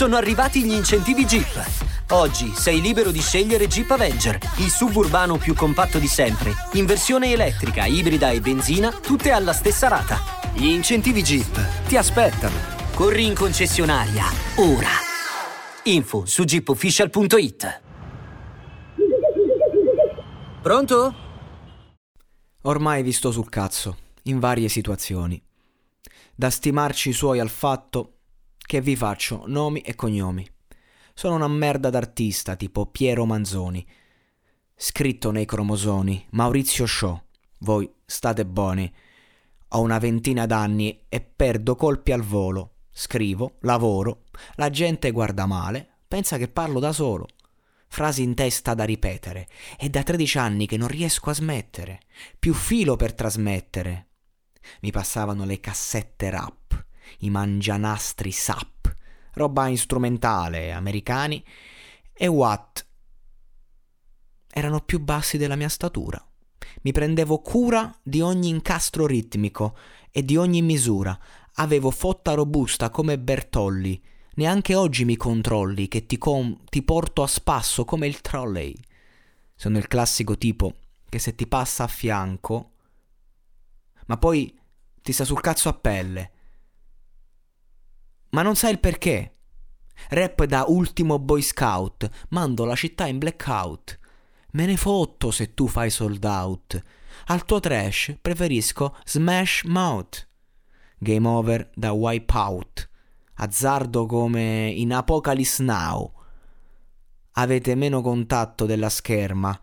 Sono arrivati gli incentivi Jeep. Oggi sei libero di scegliere Jeep Avenger, il suburbano più compatto di sempre, in versione elettrica, ibrida e benzina, tutte alla stessa rata. Gli incentivi Jeep ti aspettano. Corri in concessionaria, ora. Info su jeepofficial.it. Pronto? Ormai vi sto sul cazzo, in varie situazioni. Da stimarci i suoi al fatto che vi faccio nomi e cognomi. Sono una merda d'artista tipo Piero Manzoni. Scritto nei cromosoni, Maurizio Show. Voi state buoni. Ho una ventina d'anni e perdo colpi al volo. Scrivo, lavoro, la gente guarda male, pensa che parlo da solo. Frasi in testa da ripetere. È da 13 anni che non riesco a smettere. Più filo per trasmettere. Mi passavano le cassette rap, i mangianastri sap, roba strumentale, americani e Watt erano più bassi della mia statura. Mi prendevo cura di ogni incastro ritmico e di ogni misura. Avevo fotta robusta come Bertolli. Neanche oggi mi controlli che ti, com- ti porto a spasso come il trolley. Sono il classico tipo che se ti passa a fianco, ma poi ti sta sul cazzo a pelle. Ma non sai il perché. Rap da ultimo boy scout, mando la città in blackout. Me ne fotto se tu fai sold out. Al tuo trash preferisco Smash Mouth. Game over da Wipeout. Azzardo come in Apocalypse Now. Avete meno contatto della scherma.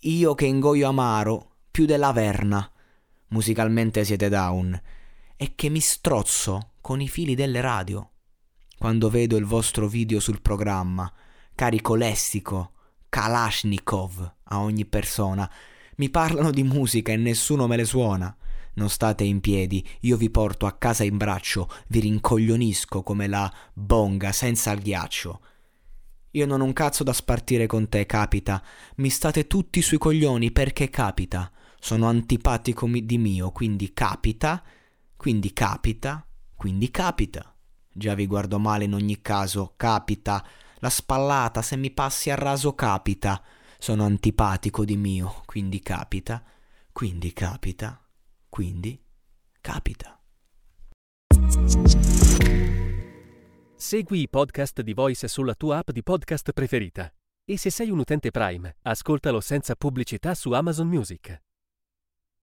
Io che ingoio amaro più della verna. Musicalmente siete down. E che mi strozzo con i fili delle radio. Quando vedo il vostro video sul programma, carico lessico, Kalashnikov a ogni persona. Mi parlano di musica e nessuno me le suona. Non state in piedi, io vi porto a casa in braccio, vi rincoglionisco come la bonga senza il ghiaccio. Io non ho un cazzo da spartire con te, capita. Mi state tutti sui coglioni perché capita. Sono antipatico di mio, quindi capita, quindi capita, quindi capita. Già vi guardo male in ogni caso, capita. La spallata, se mi passi a raso, capita. Sono antipatico di mio, quindi capita, quindi capita, quindi capita. Segui i podcast di Voice sulla tua app di podcast preferita. E se sei un utente Prime, ascoltalo senza pubblicità su Amazon Music.